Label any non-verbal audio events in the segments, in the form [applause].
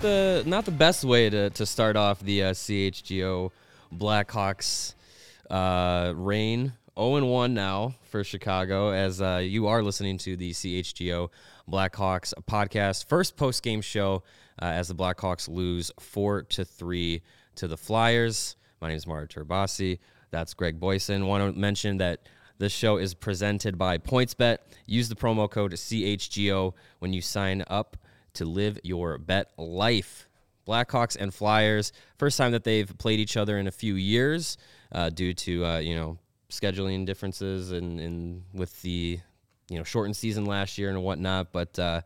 Not the not the best way to, to start off the uh, CHGO Blackhawks uh, reign. 0 1 now for Chicago as uh, you are listening to the CHGO Blackhawks podcast. First post game show uh, as the Blackhawks lose 4 to 3 to the Flyers. My name is Mario Tirabassi. That's Greg Boysen. Want to mention that this show is presented by PointsBet. Use the promo code CHGO when you sign up to live your bet life. Blackhawks and Flyers, first time that they've played each other in a few years uh, due to uh, you know scheduling differences and, and with the you know shortened season last year and whatnot. But uh,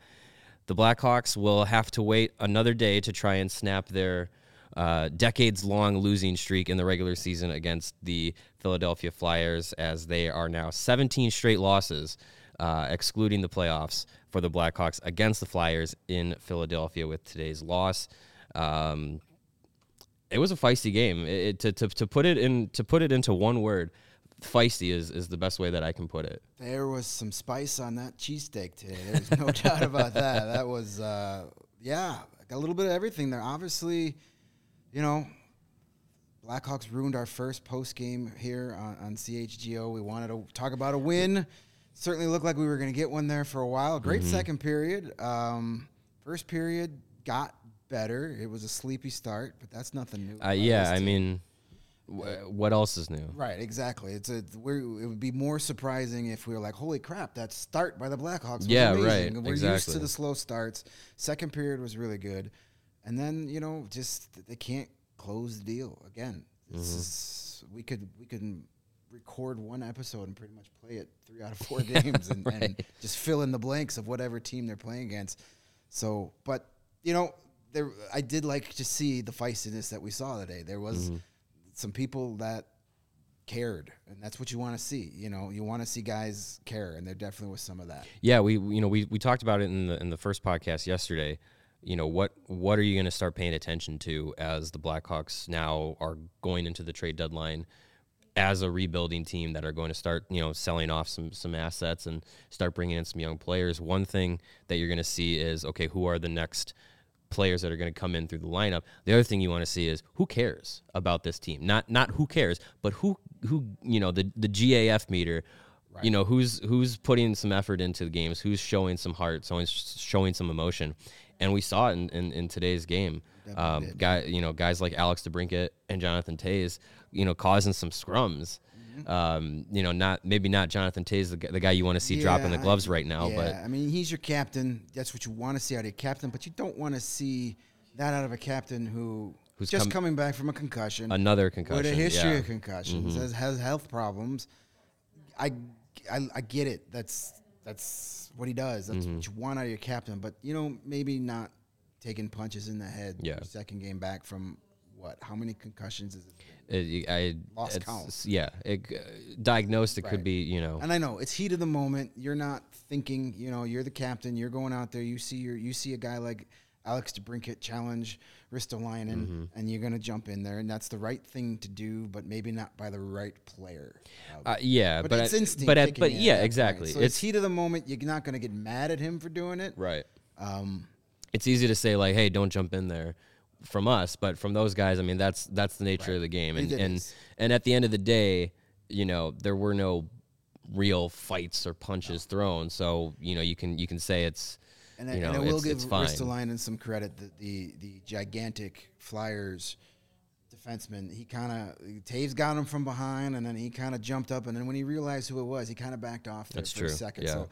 the Blackhawks will have to wait another day to try and snap their uh, decades long losing streak in the regular season against the Philadelphia Flyers as they are now 17 straight losses, uh, excluding the playoffs for the Blackhawks against the Flyers in Philadelphia with today's loss. Um, it was a feisty game. It, it- to, to, to put it in to put it into one word, feisty is, is the best way that I can put it. There was some spice on that cheesesteak today. There's no [laughs] doubt about that. That was, uh, yeah, a little bit of everything there. Obviously, you know, Blackhawks ruined our first post game here on, on CHGO. We wanted to talk about a win. Certainly looked like we were going to get one there for a while. Great Mm-hmm. second period. Um, first period got better. It was a sleepy start, but that's nothing new. Uh, yeah, I mean, wh- what else is new? Right, exactly. It's a we're, it would be more surprising if we were like, "Holy crap, that start by the Blackhawks was Yeah, amazing." right, We're used to the slow starts. Second period was really good, and then you know, just they can't close the deal again. This Mm-hmm. is, we could we could record one episode and pretty much play it three out of four [laughs] games and, and just fill in the blanks of whatever team they're playing against. So, but you know, there I did like to see the feistiness that we saw today. There was Mm-hmm. some people that cared, and that's what you want to see. You know, you want to see guys care, and there definitely was some of that. Yeah, we you know we, we talked about it in the in the first podcast yesterday. You know what what are you going to start paying attention to as the Blackhawks now are going into the trade deadline as a rebuilding team that are going to start you know selling off some some assets and start bringing in some young players. One thing that you're going to see is okay, who are the next players that are going to come in through the lineup. The other thing you want to see is who cares about this team. Not not who cares, but who who you know the the GAF meter. You know who's who's putting some effort into the games, who's showing some heart, showing showing some emotion, and we saw it in, in, in today's game. Um, guy, you know, guys like Alex DeBrincat and Jonathan Toews, you know, causing some scrums. Um, you know, not maybe not Jonathan Toews, the, the guy you want to see dropping the gloves right now, yeah, but I mean, he's your captain. That's what you want to see out of your captain, but you don't want to see that out of a captain who Who's just come- coming back from a concussion, another concussion. with a history yeah. of concussions, Mhm. has, has health problems. I, I, I get it. That's that's what he does. That's Mm-hmm. what you want out of your captain. But you know, maybe not taking punches in the head. Yeah. second game back from what? How many concussions is it? It, I Lost it's- count. Yeah, it, uh, diagnosed it could be you know And I know it's heat of the moment. You're not thinking. You know, you're the captain. You're going out there. You see your. You see a guy like Alex DeBrincat challenge Ristolainen, Mm-hmm. and you're gonna jump in there, and that's the right thing to do, but maybe not by the right player. Uh, uh, yeah, but, but it's at- instinct. But at, but yeah, exactly. So it's, it's heat of the moment. You're not gonna get mad at him for doing it. right. Um, It's easy to say like, hey, don't jump in there from us, but from those guys, I mean, that's that's the nature of the game, and and and at the end of the day, you know, there were no real fights or punches thrown, so you know, you can you can say it's And, I, you know, and I will give. Ristolainen some credit. The, the the gigantic Flyers defenseman, he kind of Toews got him from behind, and then he kind of jumped up, and then when he realized who it was, he kind of backed off there That's for true, a second. yeah. So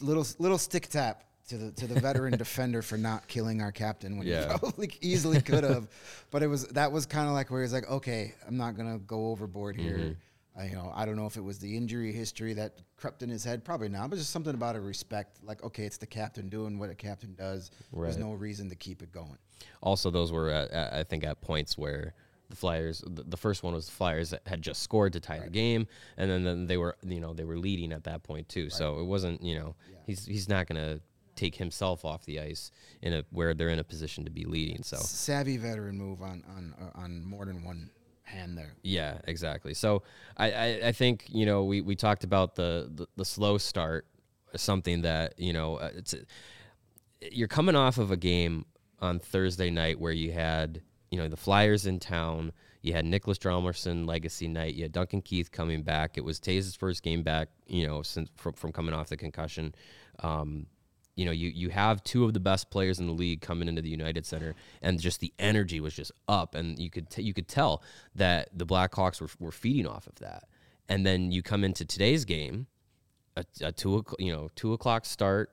little little stick tap. To the, to the veteran defender for not killing our captain when Yeah. [laughs] he probably easily could have, but it was that was kind of like where he's like, okay, I'm not gonna go overboard here. Mm-hmm. I, you know, I don't know if it was the injury history that crept in his head, probably not, but just something about a respect. Like, okay, it's the captain doing what a captain does. There's no reason to keep it going. also those were at, at, I think at points where the Flyers the, first one was the Flyers that had just scored to tie the game and then, then they were you know they were leading at that point too so it wasn't you know he's he's not going to take himself off the ice in a where they're in a position to be leading so Savvy veteran move on on uh, on more than one hand there. Yeah, exactly. So I, I, I think you know we, we talked about the, the the slow start, something that you know uh, it's you're coming off of a game on Thursday night where you had you know the Flyers in town, you had Niklas Hjalmarsson legacy night, you had Duncan Keith coming back. It was Toews' first game back, you know, since from, from coming off the concussion. Um, you know, you you have two of the best players in the league coming into the United Center, and just the energy was just up, and you could t- you could tell that the Blackhawks were were feeding off of that. And then you come into today's game, a, a two you know two o'clock start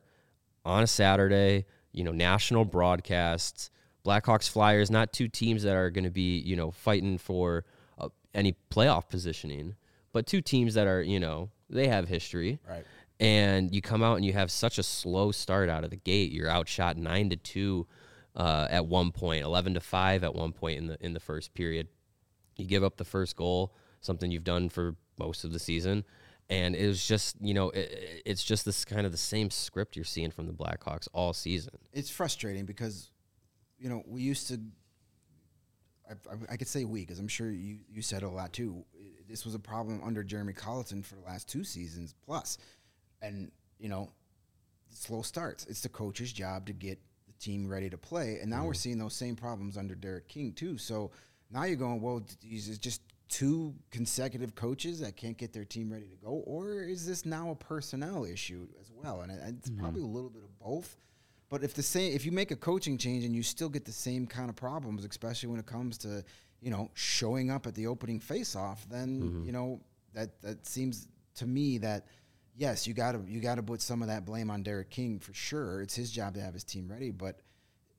on a Saturday, you know national broadcasts. Blackhawks Flyers, not two teams that are going to be you know fighting for uh, any playoff positioning, but two teams that are you know they have history Right. And you come out and you have such a slow start out of the gate. You're outshot nine to two uh, at one point, eleven to five at one point in the in the first period. You give up the first goal, something you've done for most of the season, and it was just you know it, it's just this kind of the same script you're seeing from the Blackhawks all season. It's frustrating because, you know, we used to. I, I, could say we because I'm sure you, you said a lot too. This was a problem under Jeremy Colliton for the last two seasons plus, and you know, slow starts. It's the coach's job to get the team ready to play, and now we're mm-hmm. seeing those same problems under Derek King too. So now you're going, well, is it just two consecutive coaches that can't get their team ready to go, or is this now a personnel issue as well? And it- it's mm-hmm. probably a little bit of both. But if the same, if you make a coaching change and you still get the same kind of problems, especially when it comes to, you know, showing up at the opening face-off, then mm-hmm. you know that that seems to me that yes, you got to you got to put some of that blame on Derek King for sure. It's his job to have his team ready, but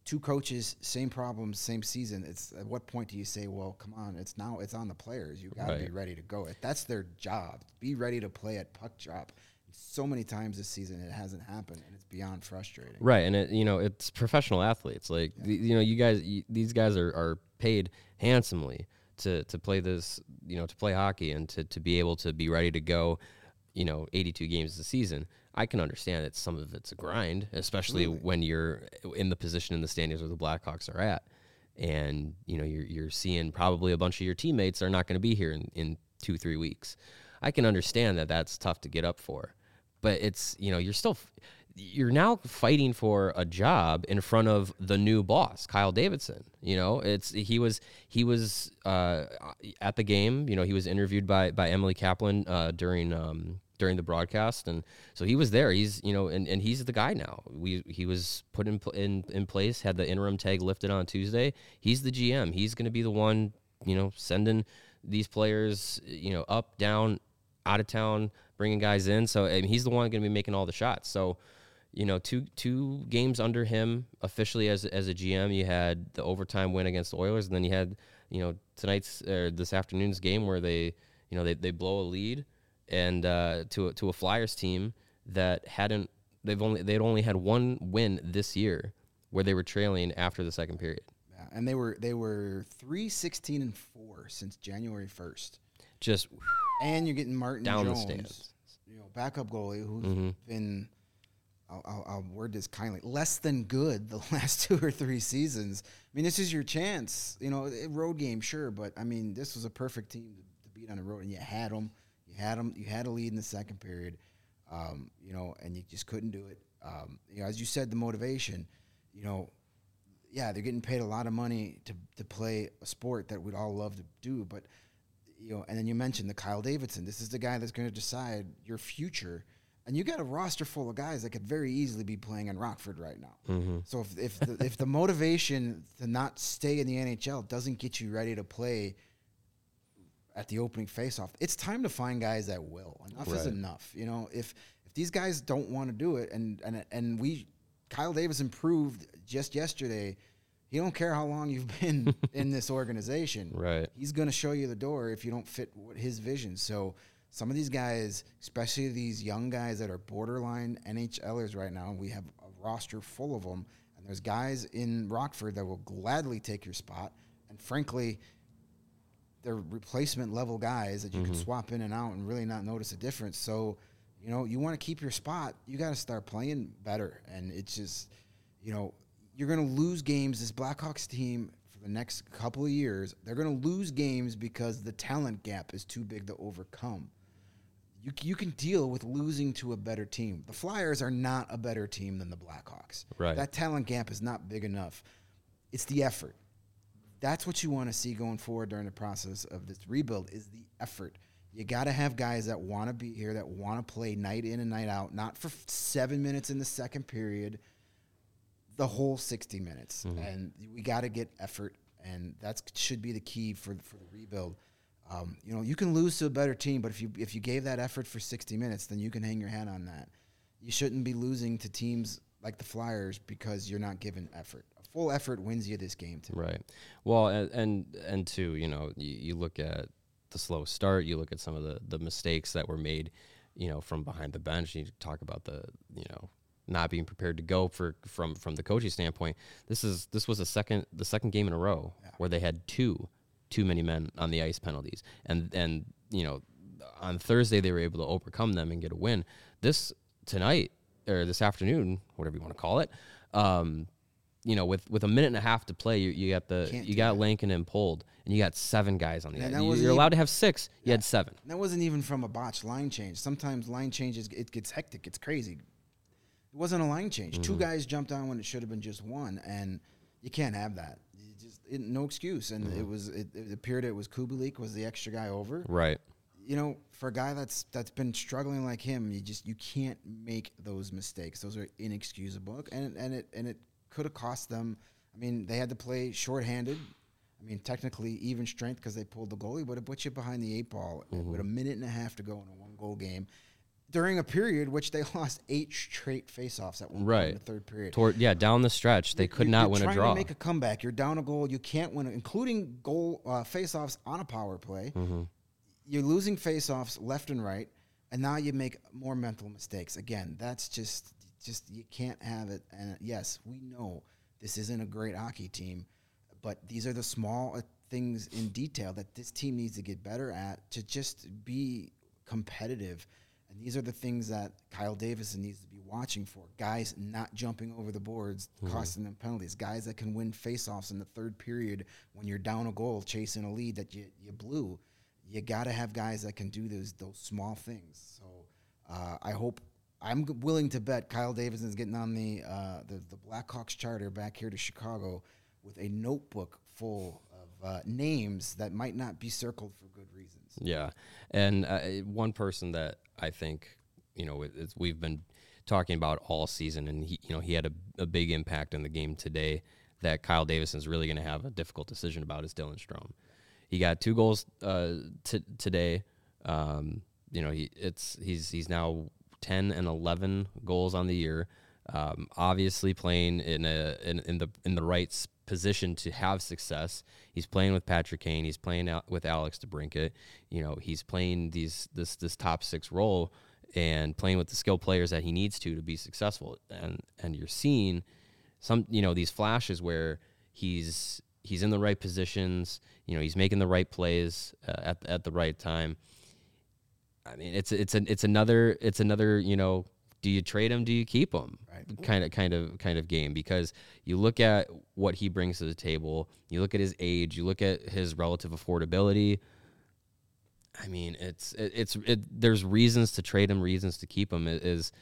two coaches, same problems, same season. It's at what point do you say, well, come on, it's now it's on the players. You got to be ready to go. That's their job. Be ready to play at puck drop. So many times this season it hasn't happened, and it's beyond frustrating. Right, and it, you know it's professional athletes. Like the, you know, you guys, y these guys are, are paid handsomely to to play this, you know, to play hockey and to, to be able to be ready to go, you know, 82 games a season. I can understand that some of it's a grind, especially when you're in the position in the standings where the Blackhawks are at, and you know you're you're seeing probably a bunch of your teammates are not going to be here in, in two three weeks. I can understand that that's tough to get up for, but it's you know you're still you're now fighting for a job in front of the new boss, Kyle Davidson. You know, it's he was he was uh, at the game. You know, he was interviewed by by Emily Kaplan uh, during um, during the broadcast, and so he was there. He's you know, and, and he's the guy now. We he was put in in in place, had the interim tag lifted on Tuesday. He's the GM. He's going to be the one you know sending these players you know up down out of town bringing guys in so he's the one going to be making all the shots so you know two two games under him officially as as a GM you had the overtime win against the Oilers and then you had you know tonight's or this afternoon's game where they you know they, they blow a lead and uh, to a, to a Flyers team that hadn't they've only they'd only had one win this year where they were trailing after the second period Yeah. and they were they were three sixteen and four since January first. Just And you're getting Martin Down the Jones, stands. you know, backup goalie who's Mhm. been. I'll, I'll, I'll word this kindly. Less than good the [laughs] last two or three seasons. I mean, this is your chance. You know, a road game, sure, but I mean, this was a perfect team to, to beat on the road, and you had them. Had them. You had a lead in the second period. Um, you know, and you just couldn't do it. Um, you know, as you said, the motivation. You know, yeah, they're getting paid a lot of money to to play a sport that we'd all love to do, but you know, and then you mentioned the Kyle Davidson. This is the guy that's going to decide your future. And you got a roster full of guys that could very easily be playing in Rockford right now. Mm-hmm. So if if the, if the motivation to not stay in the NHL doesn't get you ready to play at the opening faceoff, it's time to find guys that will. Enough is enough. You know, if if these guys don't want to do it, and and and we, Kyle Davis improved just yesterday. He don't care how long you've [laughs] been in this organization Right. he's going to show you the door if you don't fit his vision. So some of these guys, especially these young guys that are borderline NHLers right now, we have a roster full of them, and there's guys in Rockford that will gladly take your spot. And frankly, they're replacement level guys that you can mm-hmm. swap in and out and really not notice a difference. So, you know, you want to keep your spot, you got to start playing better. And it's just, you know, you're going to lose games. This Blackhawks team for the next couple of years, they're going to lose games because the talent gap is too big to overcome. You, you can deal with losing to a better team. The Flyers are not a better team than the Blackhawks. Right. That talent gap is not big enough. It's the effort that's what you want to see going forward during the process of this rebuild is the effort. You got to have guys that want to be here, that want to play night in and night out, not for seven minutes in the second period, the whole 60 minutes. And we got to get effort, and that should be the key for, for the rebuild. Um, you know, you can lose to a better team, but if you if you gave that effort for 60 minutes, then you can hang your hat on that. You shouldn't be losing to teams like the Flyers because you're not given effort. A full effort wins you this game. To. Right. Well, and and, and two, you know, you, you look at the slow start. You look at some of the the mistakes that were made, you know, from behind the bench. You talk about the, you know, not being prepared to go for from from the coaching standpoint. This is this was a second the second game in a row where they had two too many men on the ice penalties, and and you know, on Thursday they were able to overcome them and get a win. This tonight or this afternoon, whatever you want to call it. Um, you know, with, with a minute and a half to play, you, you got the Can't you do got that. Lankinen pulled, and you got seven guys on the And ice. that You, wasn't you're even- allowed to have six. You had seven. And that wasn't even from a botched line change. Sometimes line changes it gets hectic, it's crazy. It wasn't a line change. Two guys jumped on when it should have been just one, and you can't have that. You just it, no excuse. And it was it, it appeared it was Kubalik was the extra guy over. Right. You know, for a guy that's that's been struggling like him, you just you can't make those mistakes. Those are inexcusable, and and it and it could have cost them. I mean, they had to play shorthanded. I mean, technically even strength because they pulled the goalie, but it put you behind the eight ball with a minute and a half to go in a one goal game during a period which they [laughs] lost eight straight faceoffs at one point in Right. the third period. Toward yeah, down the stretch, they could You're- not win a draw. Make a comeback, you're down a goal. You can't win, including goal uh, faceoffs on a power play. Mm-hmm. You're losing face-offs left and right, and now you make more mental mistakes. Again, that's just just you can't have it. And yes, we know this isn't a great hockey team, but these are the small uh, things in detail that this team needs to get better at to just be competitive. And these are the things that Kyle Davidson needs to be watching for. Guys not jumping over the boards, costing them penalties. Guys that can win faceoffs in the third period when you're down a goal, chasing a lead that you, you blew. You got to have guys that can do those those small things. So uh, I hope I'm willing to bet Kyle Davidson's getting on the, uh, the the Blackhawks charter back here to Chicago with a notebook full of uh, names that might not be circled for good reasons. Yeah, and uh, one person that I think you know it- we've been talking about all season, and he you know he had a, a big impact in the game today. That Kyle Davidson's really going to have a difficult decision about is Dylan Strome. He got two goals uh, t- today. Um, you know he it's he's he's now ten and eleven goals on the year. Um, obviously playing in a in, in the in the right position to have success. He's playing with Patrick Kane. He's playing out with Alex DeBrincat. You know, he's playing these this this top six role and playing with the skill players that he needs to to be successful. And and you're seeing some you know these flashes where he's he's in the right positions. You know, he's making the right plays uh, at at the right time. I mean, it's it's an it's another it's another you know. Do you trade him? Do you keep him? Right. Kind of kind of kind of game because you look at what he brings to the table. You look at his age. You look at his relative affordability. I mean, it's it, it's it, there's reasons to trade him, reasons to keep him. Is, is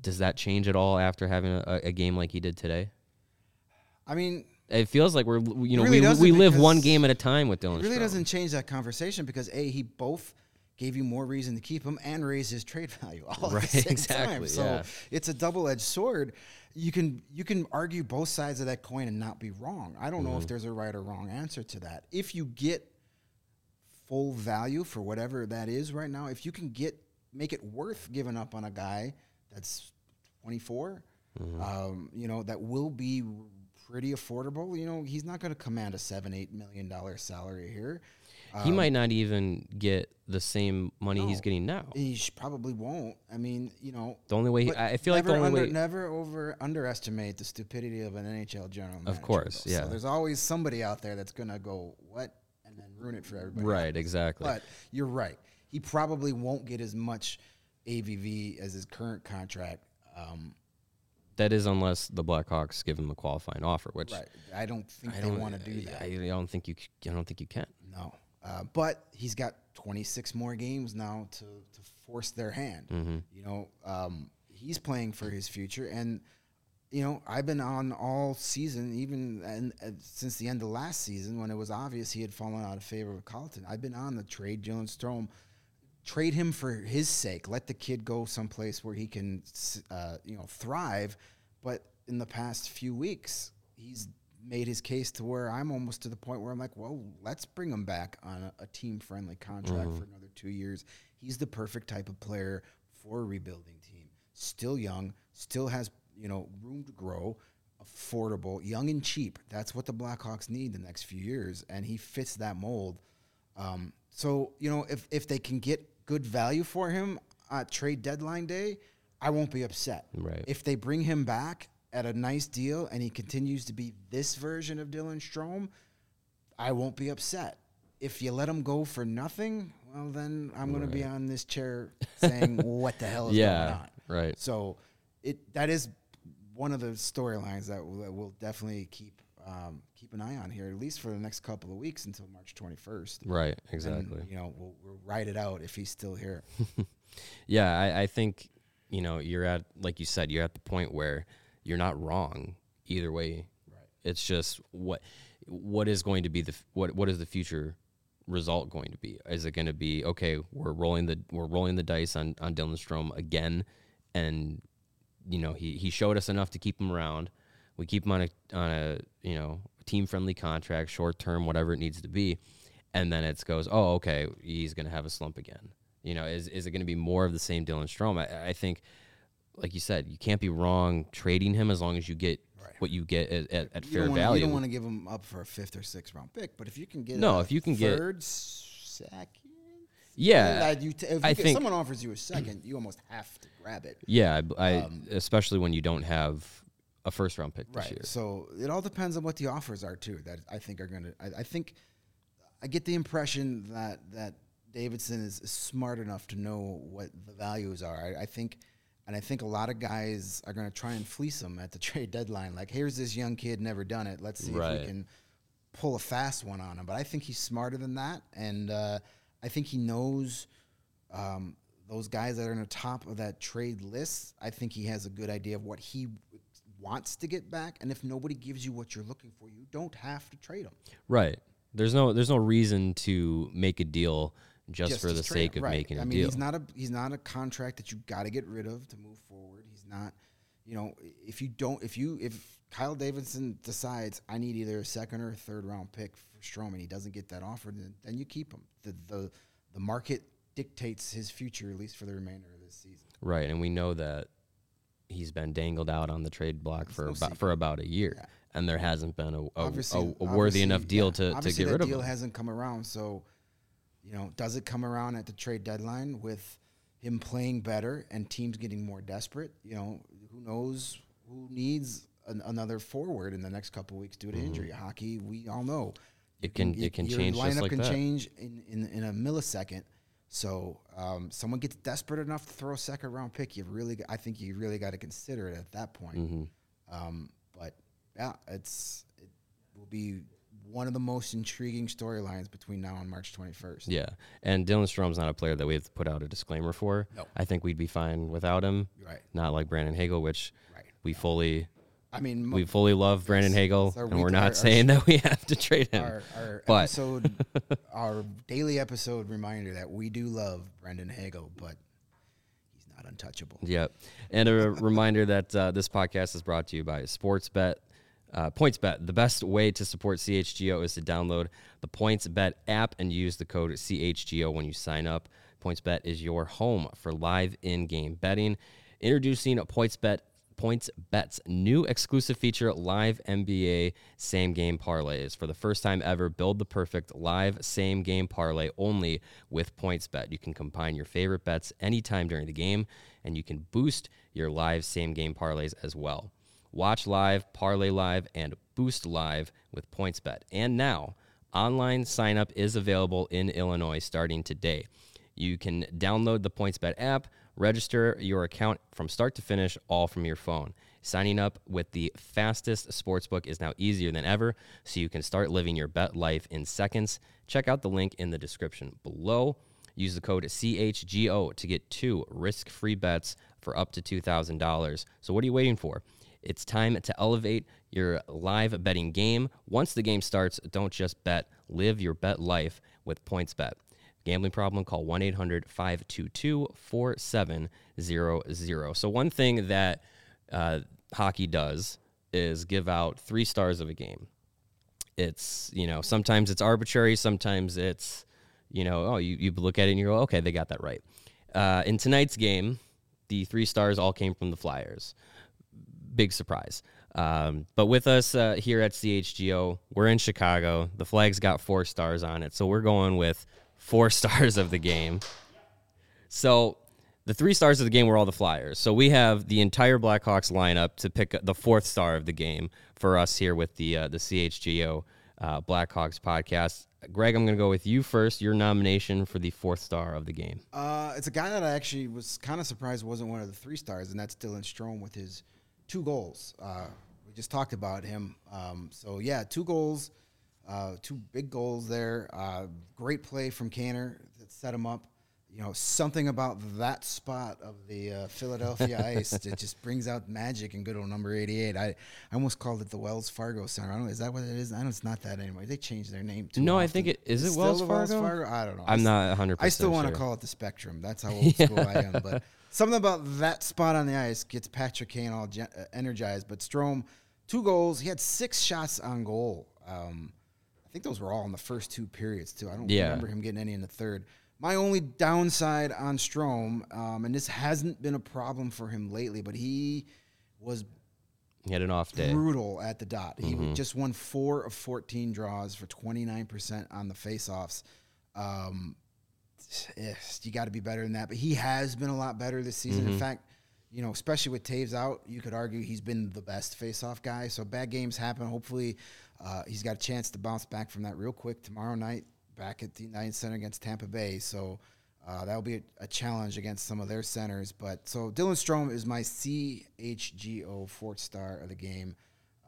does that change at all after having a, a game like he did today? I mean, It feels like we're you know really we, we live one game at a time with Dylan. it really Strome. doesn't change that conversation because a he both gave you more reason to keep him and raise his trade value all Right, at the [laughs] same exactly, time. So yeah. it's a double edged sword. You can you can argue both sides of that coin and not be wrong. I don't know Mm-hmm. if there's a right or wrong answer to that. If you get full value for whatever that is right now, if you can get make it worth giving up on a guy that's 24, Mm-hmm. um, you know, that will be pretty affordable. You know, he's not going to command a seven, eight million dollar salary here. he might not even get the same money he's getting now. He probably won't. I mean, you know, The only way he, I feel like the only under, way. never over underestimate the stupidity of an NHL general manager. of course, though. yeah. So there's always somebody out there that's gonna go what and then ruin it for everybody. Right, else. exactly. But you're right. He probably won't get as much AAV as his current contract. Um, that is unless the Blackhawks give him a qualifying offer, which right. I don't think I they want to do that. I, I don't think you. I don't think you can. No. Uh, but he's got 26 more games now to, to force their hand. Mm-hmm. You know, um, he's playing for his future. And, you know, I've been on all season, even and, and since the end of last season when it was obvious he had fallen out of favor with Colliton. I've been on the trade Dylan Strome. Trade him for his sake. Let the kid go someplace where he can, uh, you know, thrive. But in the past few weeks, he's made his case to where I'm almost to the point where I'm like, well, let's bring him back on a, a team friendly contract for another two years. He's the perfect type of player for a rebuilding team. Still young, still has you know room to grow, affordable, young and cheap. That's what the Blackhawks need the next few years, and he fits that mold. Um, so you know, if if they can get good value for him at trade deadline day, I won't be upset. Right. If they bring him back at a nice deal and he continues to be this version of Dylan Strome, I won't be upset. If you let him go for nothing, well, then I'm going to be on this chair saying, [laughs] "What the hell is going on?" right. So it that is one of the storylines that that we'll definitely keep um, keep an eye on here, at least for the next couple of weeks until March 21st. Right. And, Exactly. you know, we'll, we'll ride it out if he's still here. [laughs] Yeah, I, I think you know you're at like you said you're at the point where you're not wrong either way. Right. It's just what what is going to be the what what is the future result going to be? Is it going to be okay? We're rolling the we're rolling the dice on on Dylan Strome again, and you know he he showed us enough to keep him around. We keep him on a on a you know team friendly contract, short term, whatever it needs to be, and then it goes, oh okay, he's going to have a slump again. You know, is is it going to be more of the same Dylan Strome? I, I think, like you said, you can't be wrong trading him as long as you get Right. what you get at, at, at You fair wanna, value. You don't want to give him up for a fifth or sixth round pick, but if you can get No, a if you can get- third, second, yeah, you t- if I you think- someone offers you a second, you almost have to grab it. yeah. I, I Um, especially when you don't have a first round pick this Right. year. So it all depends on what the offers are too. That I think are going to. I think I get the impression that that Davidson is, smart enough to know what the values are. I, I think, and I think a lot of guys are going to try and fleece him at the [laughs] trade deadline. Like, here's this young kid, never done it. Let's see if we can pull a fast one on him. But I think he's smarter than that, and uh, I think he knows. Um, those guys that are in the top of that trade list, I think he has a good idea of what he wants to get back. And if nobody gives you what you're looking for, you don't have to trade them. Right. There's no there's no reason to make a deal just, Just for the sake him. of Right. making a I mean, deal. he's not a he's not a contract that you got to get rid of to move forward. He's not, you know, if you don't if you if Kyle Davidson decides I need either a second or a third round pick for Strome and he doesn't get that offer, then, then you keep him. The the the market dictates his future at least for the remainder of this season. right, and we know that he's been dangled out on the trade block for about for about a year, Yeah. and there hasn't been a, a, a, a worthy enough deal yeah. to, to get rid of him. The deal him. hasn't come around. So, you know, does it come around at the trade deadline with him playing better and teams getting more desperate? You know, who knows who needs an, another forward in the next couple weeks due to mm-hmm. injury. Hockey, we all know It can- it can your change just lineup like can that. change in, in in a millisecond. So um, someone gets desperate enough to throw a second round pick, you really, I think you really got to consider it at that point. Mm-hmm. Um, but yeah, it's it will be one of the most intriguing storylines between now and March 21st. Yeah, and Dylan Strome's not a player that we have to put out a disclaimer for. No. I think we'd be fine without him. Right. Not like Brandon Hagel, which Right. we fully I mean, we fully love Brandon Hagel, and we're not our saying that we have to trade him. our, our But- episode, [laughs] our daily episode reminder that we do love Brandon Hagel, but he's not untouchable. Yep. And a [laughs] reminder that uh, this podcast is brought to you by Sportsbet. Uh, PointsBet. The best way to support CHGO is to download the PointsBet app and use the code CHGO when you sign up. PointsBet is your home for live in-game betting. Introducing a PointsBet. PointsBet's new exclusive feature, Live NBA Same Game Parlays. For the first time ever, build the perfect live same game parlay only with PointsBet. You can combine your favorite bets anytime during the game, and you can boost your live same game parlays as well. Watch live, parlay live, and boost live with PointsBet. And now, online sign up is available in Illinois starting today. You can download the PointsBet app, register your account from start to finish, all from your phone. Signing up with the fastest sportsbook is now easier than ever, so you can start living your bet life in seconds. Check out the link in the description below. Use the code CHGO to get two risk free bets for up to $2,000. So, what are you waiting for? It's time to elevate your live betting game. Once the game starts, don't just bet, live your bet life with PointsBet. Gambling problem, call 1 800 522 4700. So, one thing that uh, hockey does is give out three stars of a game. It's, you know, sometimes it's arbitrary, sometimes it's, you know, oh, you, you look at it and you go, okay, they got that right. Uh, in tonight's game, the three stars all came from the Flyers. Big surprise. Um, but with us uh, here at CHGO, we're in Chicago. The flag's got four stars on it. So we're going with four [laughs] stars of the game. So the three stars of the game were all the Flyers. So we have the entire Blackhawks lineup to pick the fourth star of the game for us here with the uh, the CHGO uh, Blackhawks podcast. Greg, I'm going to go with you first. Your nomination for the fourth star of the game. Uh, it's a guy that I actually was kind of surprised wasn't one of the three stars, and that's Dylan Strome with his two goals. Uh, we just talked about him. Um, so yeah, two goals, uh, two big goals there. Uh, great play from Kaner that set him up. You know, something about that spot of the uh, Philadelphia [laughs] ice that just brings out magic in good old number 88. I, I almost called it the Wells Fargo Center. I don't know, is that what it is? I know it's not that anymore. They changed their name too No, I think it- is it Still Wells Fargo? I don't know. I'm not 100% I still want to sure. call it the Spectrum. That's how [laughs] old school I am. But something about that spot on the ice gets Patrick Kane all gen- uh, energized. But Strome, two goals. He had six shots on goal. Um, I think those were all in the first two periods too. I don't Yeah. remember him getting any in the third. My only downside on Strome, um, and this hasn't been a problem for him lately, but he was He had an off day. brutal at the dot. He w- just won four of 14 draws for 29% on the faceoffs. Um, yes, you got to be better than that. But he has been a lot better this season. In fact, you know, especially with Toews out, you could argue he's been the best faceoff guy. So bad games happen. Hopefully, uh, he's got a chance to bounce back from that real quick tomorrow night back at the United Center against Tampa Bay. So uh, that'll be a, a challenge against some of their centers. But so Dylan Strome is my CHGO fourth star of the game.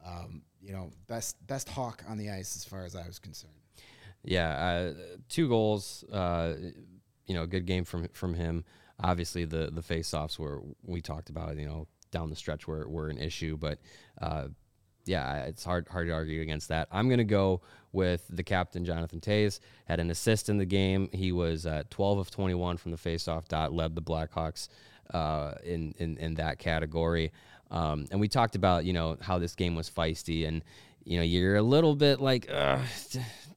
Um, you know, best best hawk on the ice as far as I was concerned. Yeah, uh, two goals. Uh, you know, good game from from him. Obviously, the the faceoffs were we talked about. You know, down the stretch were were an issue, but uh, yeah, it's hard hard to argue against that. I'm gonna go with the captain, Jonathan Toews. Had an assist in the game. He was uh, 12 of 21 from the faceoff dot. Led the Blackhawks uh, in, in in that category. Um, and we talked about you know how this game was feisty and you know you're a little bit like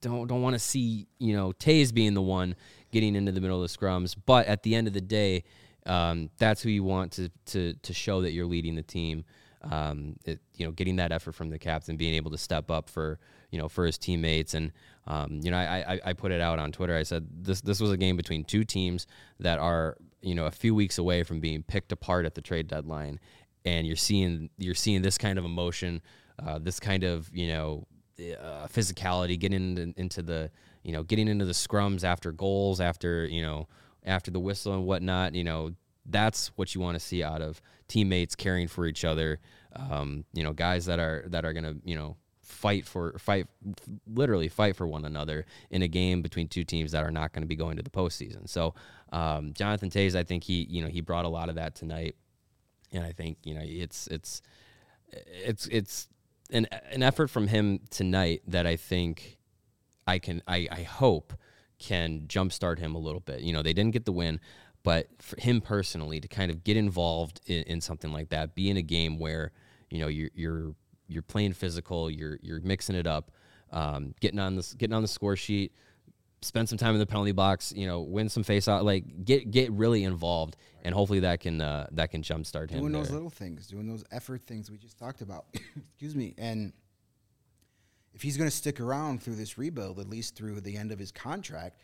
don't don't want to see you know Toews being the one getting into the middle of the scrums, but at the end of the day, um, that's who you want to to to show that you're leading the team. Um, it, you know, getting that effort from the captain, being able to step up for you know for his teammates, and um, you know, I, I I put it out on Twitter. I said this this was a game between two teams that are you know a few weeks away from being picked apart at the trade deadline, and you're seeing you're seeing this kind of emotion, uh, this kind of you know uh, physicality, getting into, into the you know getting into the scrums after goals, after you know after the whistle and whatnot. You know that's what you want to see out of teammates caring for each other. Um, you know, guys that are that are gonna you know fight for fight literally fight for one another in a game between two teams that are not going to be going to the postseason. So um, Jonathan Toews, I think he you know he brought a lot of that tonight, and I think you know it's it's it's it's an an effort from him tonight that I think I can I, I hope can jumpstart him a little bit. You know they didn't get the win, but for him personally to kind of get involved in, in something like that, be in a game where you know you're you're you're playing physical, you're you're mixing it up, um, getting on this getting on the score sheet, spend some time in the penalty box, you know, win some face out, like get get really involved, and hopefully that can uh, that can jumpstart him. doing those there. little things, doing those effort things we just talked about. [coughs] Excuse me. And if he's going to stick around through this rebuild, at least through the end of his contract,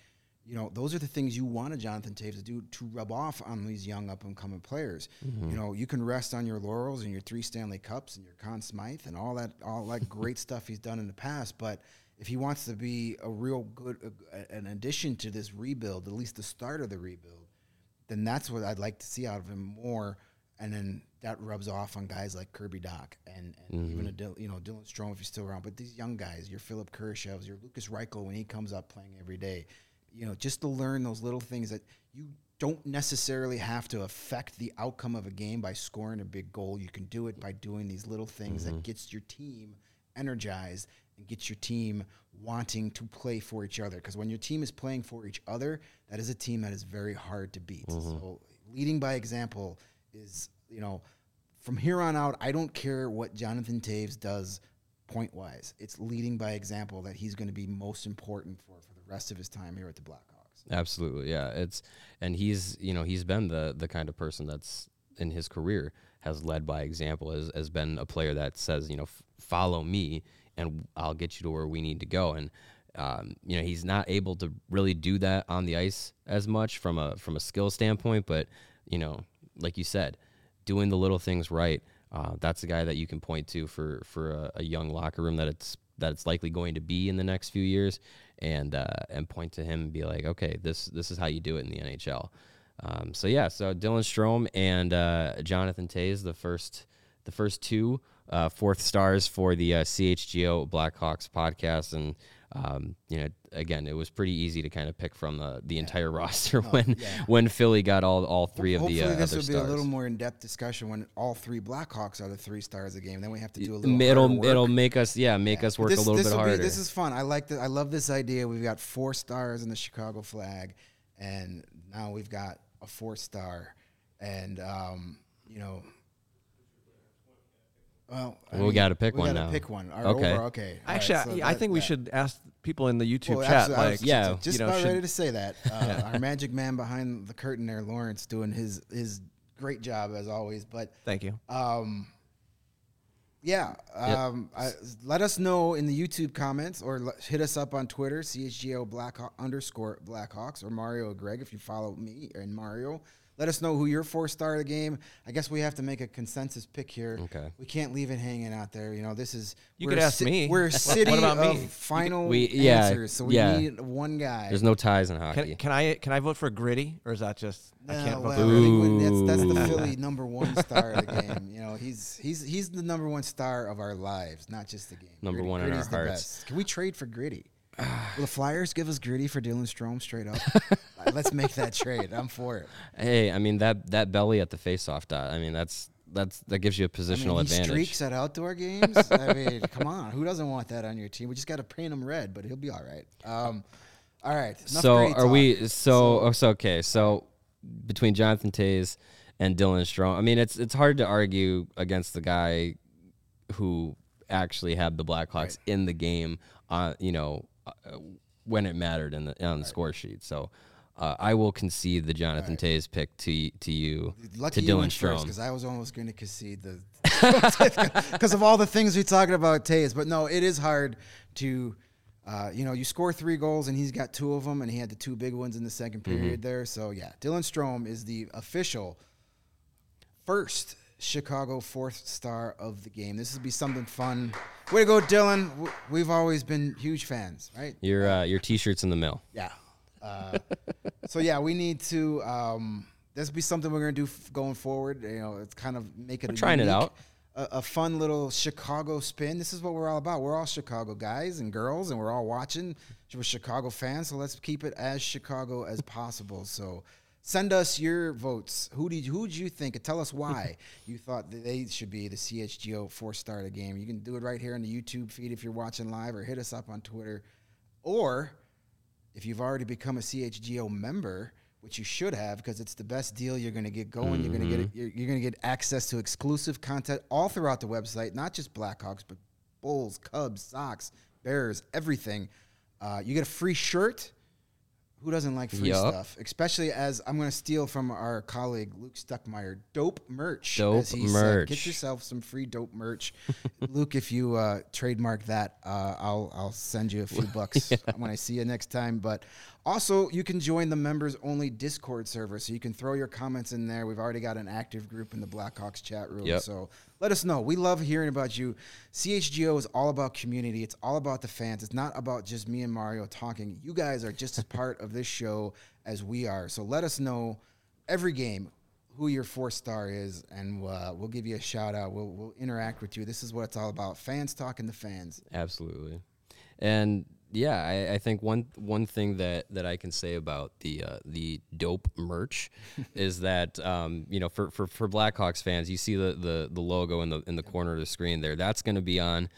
you know, those are the things you want a Jonathan Toews to do to rub off on these young up and coming players. You know, you can rest on your laurels and your three Stanley Cups and your Conn Smythe and all that, all that [laughs] great stuff he's done in the past. But if he wants to be a real good, uh, an addition to this rebuild, at least the start of the rebuild, then that's what I'd like to see out of him more. And then that rubs off on guys like Kirby Dach and, and even a Dil, you know Dylan Strome if he's still around. But these young guys, your Philipp Kurashevs, your Lukas Reichel when he comes up playing every day, you know, just to learn those little things that you don't necessarily have to affect the outcome of a game by scoring a big goal. You can do it by doing these little things that mm-hmm. gets your team energized and gets your team wanting to play for each other. Because when your team is playing for each other, that is a team that is very hard to beat. Mm-hmm. So leading by example is, you know, from here on out, I don't care what Jonathan Toews does point wise. It's leading by example that he's going to be most important for rest of his time here at the Blackhawks. Absolutely, yeah. It's and he's you know he's been the the kind of person that's in his career has led by example. Has has been a player that says you know f- follow me and I'll get you to where we need to go. And um, you know he's not able to really do that on the ice as much from a from a skill standpoint, but you know like you said, doing the little things right. Uh, that's a guy that you can point to for for a, a young locker room that it's that it's likely going to be in the next few years, and uh, and point to him and be like, okay, this this is how you do it in the NHL. Um, so yeah, so Dylan Strome and uh, Jonathan Toews, the first the first two uh, fourth stars for the uh, CHGO Blackhawks podcast, and um, you know, again, it was pretty easy to kind of pick from the, the entire [laughs] roster when when Philly got all all three of the Hopefully, uh, this other will be stars. a little more in depth discussion when all three Blackhawks are the three stars of the game. Then we have to do a little. M- it'll work. it'll make us yeah make us work this, a little bit harder. Be, this is fun. I like that. I love this idea. We've got four stars in the Chicago flag, and now we've got a four star, and um, you know. Well, I Well, we gotta pick we one gotta now. Pick one. Our Okay. Over, okay. All right, Actually, so I, I that- think we that- should ask people in the YouTube well, chat, absolutely. Like, was yeah, just, just you know, about should- ready to say that. [laughs] Uh, Our magic man behind the curtain there, Lawrence, doing his his great job as always. But thank you. um, yeah, um, I, let us know in the YouTube comments or l- hit us up on Twitter, CHGO Blackhawk underscore Blackhawks or Mario Greg if you follow me and Mario. Let us know who your four star of the game. I guess we have to make a consensus pick here. Okay. We can't leave it hanging out there. You know, this is You we're could a ask me. We're a What- city what about of me? final We- yeah, answers, so we yeah. need one guy. There's no ties in hockey. Can, can I can I vote for Gritty or is that just I No, can't vote well, for I Gritty? that's, that's the Philly [laughs] number one star of the game. You know, he's he's he's the number one star of our lives, not just the game. Number Gritty- one in our Gritty's the hearts. best. Can we trade for Gritty? [sighs] Will the Flyers give us Gritty for Dylan Strome straight up? [laughs] Let's make that trade. I'm for it. Hey, I mean that that belly at the faceoff dot. I mean that's that's that gives you a positional mean, he advantage. streaks at outdoor games. I mean, [laughs] come on, who doesn't want that on your team? We just got to paint him red, but he'll be all right. Um, all right. so are talk. we? So, oh, so okay. So between Jonathan Toews and Dylan Strome, I mean it's it's hard to argue against the guy who actually had the Blackhawks in the game. Uh, you know, when it mattered in the on the score sheet. So. Uh, I will concede the Jonathan Toews pick to to you Lucky to Dylan Strome. because I was almost going to concede the [laughs] [laughs] because of all the things we talked about Toews. But no, it is hard to. Uh, you know, you score three goals and he's got two of them, and he had the two big ones in the second Mm-hmm. period there. So yeah, Dylan Strome is the official first Chicago fourth star of the game. This would be something fun. Way to go, Dylan. We've always been huge fans, right? Your uh, your t-shirts in the mail. Yeah. Uh, so yeah, we need to. Um, this will be something we're gonna do f- going forward. You know, it's kind of make it. We're a trying it out. A, a fun little Chicago spin. This is what we're all about. We're all Chicago guys and girls, and we're all watching. We're Chicago fans, so let's keep it as Chicago as possible. So. Send us your votes. Who did who did you think? and Tell us why [laughs] you thought that they should be the CHGO four star of the game. You can do it right here on the YouTube feed if you're watching live, or hit us up on Twitter, or if you've already become a CHGO member, which you should have because it's the best deal you're going to get going. You're going to get you're, you're going to get access to exclusive content all throughout the website, not just Blackhawks, but Bulls, Cubs, Sox, Bears, everything. Uh, you get a free shirt. Who doesn't like free Yup. stuff? Especially as I'm going to steal from our colleague Luke Stuckmeyer. Dope merch. Dope as he Said. merch. Get yourself some free dope merch. [laughs] Luke, if you uh, trademark that, uh, I'll I'll send you a few [laughs] bucks when I see you next time. But also, you can join the members only Discord server, so you can throw your comments in there. We've already got an active group in the Blackhawks chat room, Yep. so let us know. We love hearing about you. CHGO is all about community. It's all about the fans. It's not about just me and Mario talking. You guys are just as [laughs] part of this show as we are. So let us know every game who your four star is, and uh, we'll give you a shout out. We'll, we'll interact with you. This is what it's all about. Fans talking to fans. Absolutely, and yeah, I, I think one one thing that, that I can say about the uh, the dope merch [laughs] is that um, you know for, for, for Blackhawks fans, you see the, the, the logo in the in the corner of the screen there. That's going to be on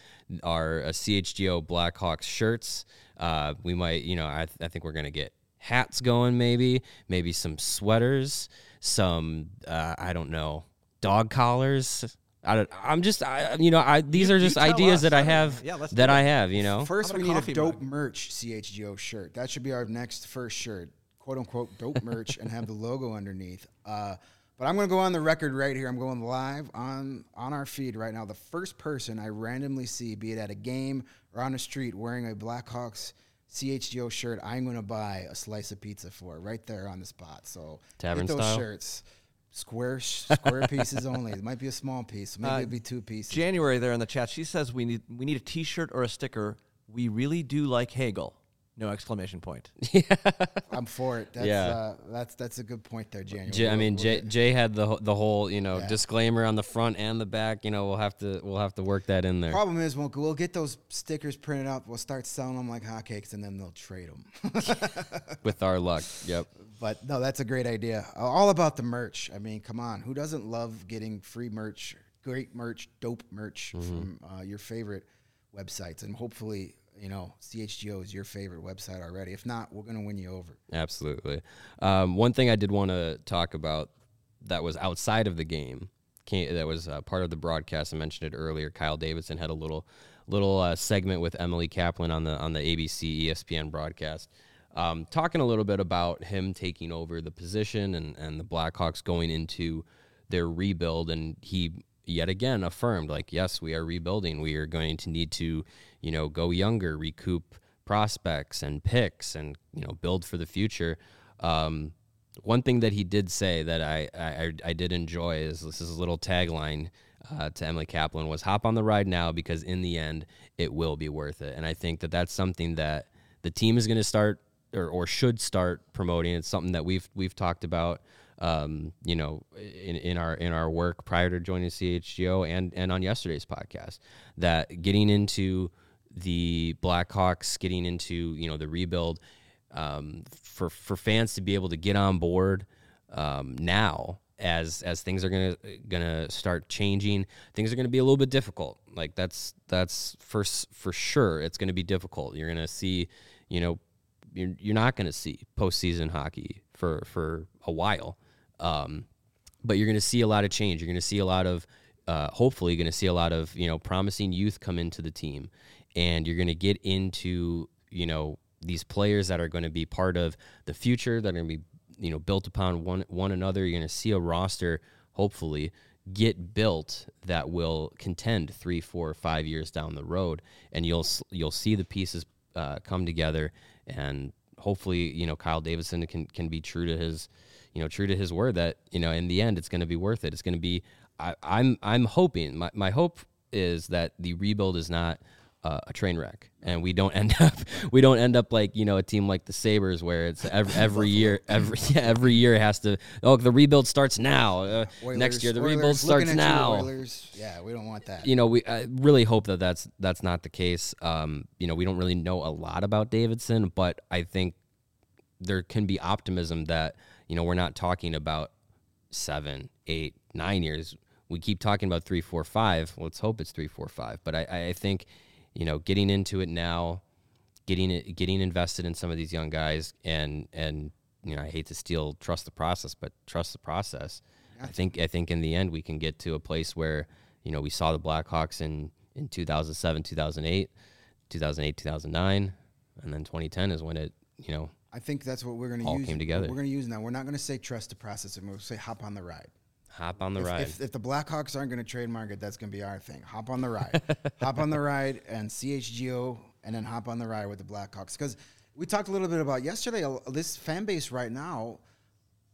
our uh, CHGO Blackhawks shirts. Uh, we might, you know, I, th- I think we're going to get hats going, maybe maybe some sweaters, some uh, I don't know dog collars. I don't, I'm just, I, you know, I these You- are just ideas us. that I I have. Yeah, let's that I have, you know. First, we need a dope mug? merch CHGO shirt. That should be our next first shirt, quote unquote dope merch, and have the logo underneath. Uh, but I'm going to go on the record right here. I'm going live on on our feed right now. The first person I randomly see, be it at a game or on the street, wearing a Blackhawks CHGO shirt, I'm going to buy a slice of pizza for right there on the spot. So Tavern get those style? shirts. Square square pieces only. It might be a small piece. Maybe Uh, it'd be two pieces. January there in the chat. She says we need we need a T-shirt or a sticker. We really do like Hagel. No exclamation point. [laughs] Yeah, I'm for it. That's, Yeah. uh, that's that's a good point there, January. Jay, I mean, Jay, get- Jay had the the whole you know Yeah. disclaimer on the front and the back. You know, we'll have to we'll have to work that in there. Problem is, we'll, we'll get those stickers printed up. We'll start selling them like hotcakes, and then they'll trade them. [laughs] With our luck, yep. But no, that's a great idea. All about the merch. I mean, come on, who doesn't love getting free merch, great merch, dope merch Mm-hmm. from uh, your favorite websites? And hopefully, you know, CHGO is your favorite website already. If not, we're gonna win you over. Absolutely. Um, one thing I did want to talk about that was outside of the game, came, that was uh, part of the broadcast. I mentioned it earlier. Kyle Davidson had a little little uh, segment with Emily Kaplan on the on the ABC ESPN broadcast, um, talking a little bit about him taking over the position and and the Blackhawks going into their rebuild, and he yet again affirmed like yes we are rebuilding. We are going to need to you know go younger recoup prospects and picks and you know build for the future. Um, one thing that he did say that I, I I did enjoy is this is a little tagline uh, to Emily Kaplan was hop on the ride now because in the end it will be worth it. And I think that that's something that the team is going to start or, or should start promoting it's something that we've we've talked about um, you know in, in our in our work prior to joining CHGO and and on yesterday's podcast that getting into the Blackhawks getting into you know the rebuild um, for for fans to be able to get on board um, now as as things are gonna gonna start changing, things are gonna be a little bit difficult. Like that's that's for for sure. It's gonna be difficult. You're gonna see, you know, you're you're not gonna see postseason hockey for for a while. Um, but you're going to see a lot of change. You're going to see a lot of, uh, hopefully, you're going to see a lot of you know promising youth come into the team, and you're going to get into you know these players that are going to be part of the future that are going to be you know built upon one one another. You're going to see a roster, hopefully, get built that will contend three, four, five years down the road, and you'll you'll see the pieces uh, come together, and hopefully, you know Kyle Davidson can can be true to his you know, true to his word that you know, in the end, it's going to be worth it. It's going to be. I, I'm I'm hoping. My my hope is that the rebuild is not uh, a train wreck, and we don't [laughs] end up we don't end up like you know a team like the Sabres where it's every, [laughs] every year every [laughs] yeah, every year has to oh the rebuild starts now uh, next year the Oilers rebuild starts now Oilers. Yeah, we don't want that. you know, we I really hope that that's that's not the case. Um, you know, we don't really know a lot about Davidson, but I think there can be optimism that you know we're not talking about seven, eight, nine years. We keep talking about three, four, five. Let's hope it's three, four, five. But I, I think, you know, getting into it now, getting it, getting invested in some of these young guys, and and you know, I hate to steal trust the process, but trust the process. I think I think in the end we can get to a place where you know we saw the Blackhawks in in 2007, 2008, 2008, 2009, and then 2010 is when it you know I think that's what we're going to All use. came together. We're going to use now. We're not going to say trust the process. And We're going to say hop on the ride. Hop on the if, ride. If, if the Blackhawks aren't going to trademark it, that's going to be our thing. Hop on the ride. [laughs] hop on the ride and CHGO, and then hop on the ride with the Blackhawks. Because we talked a little bit about yesterday. uh, This fan base right now,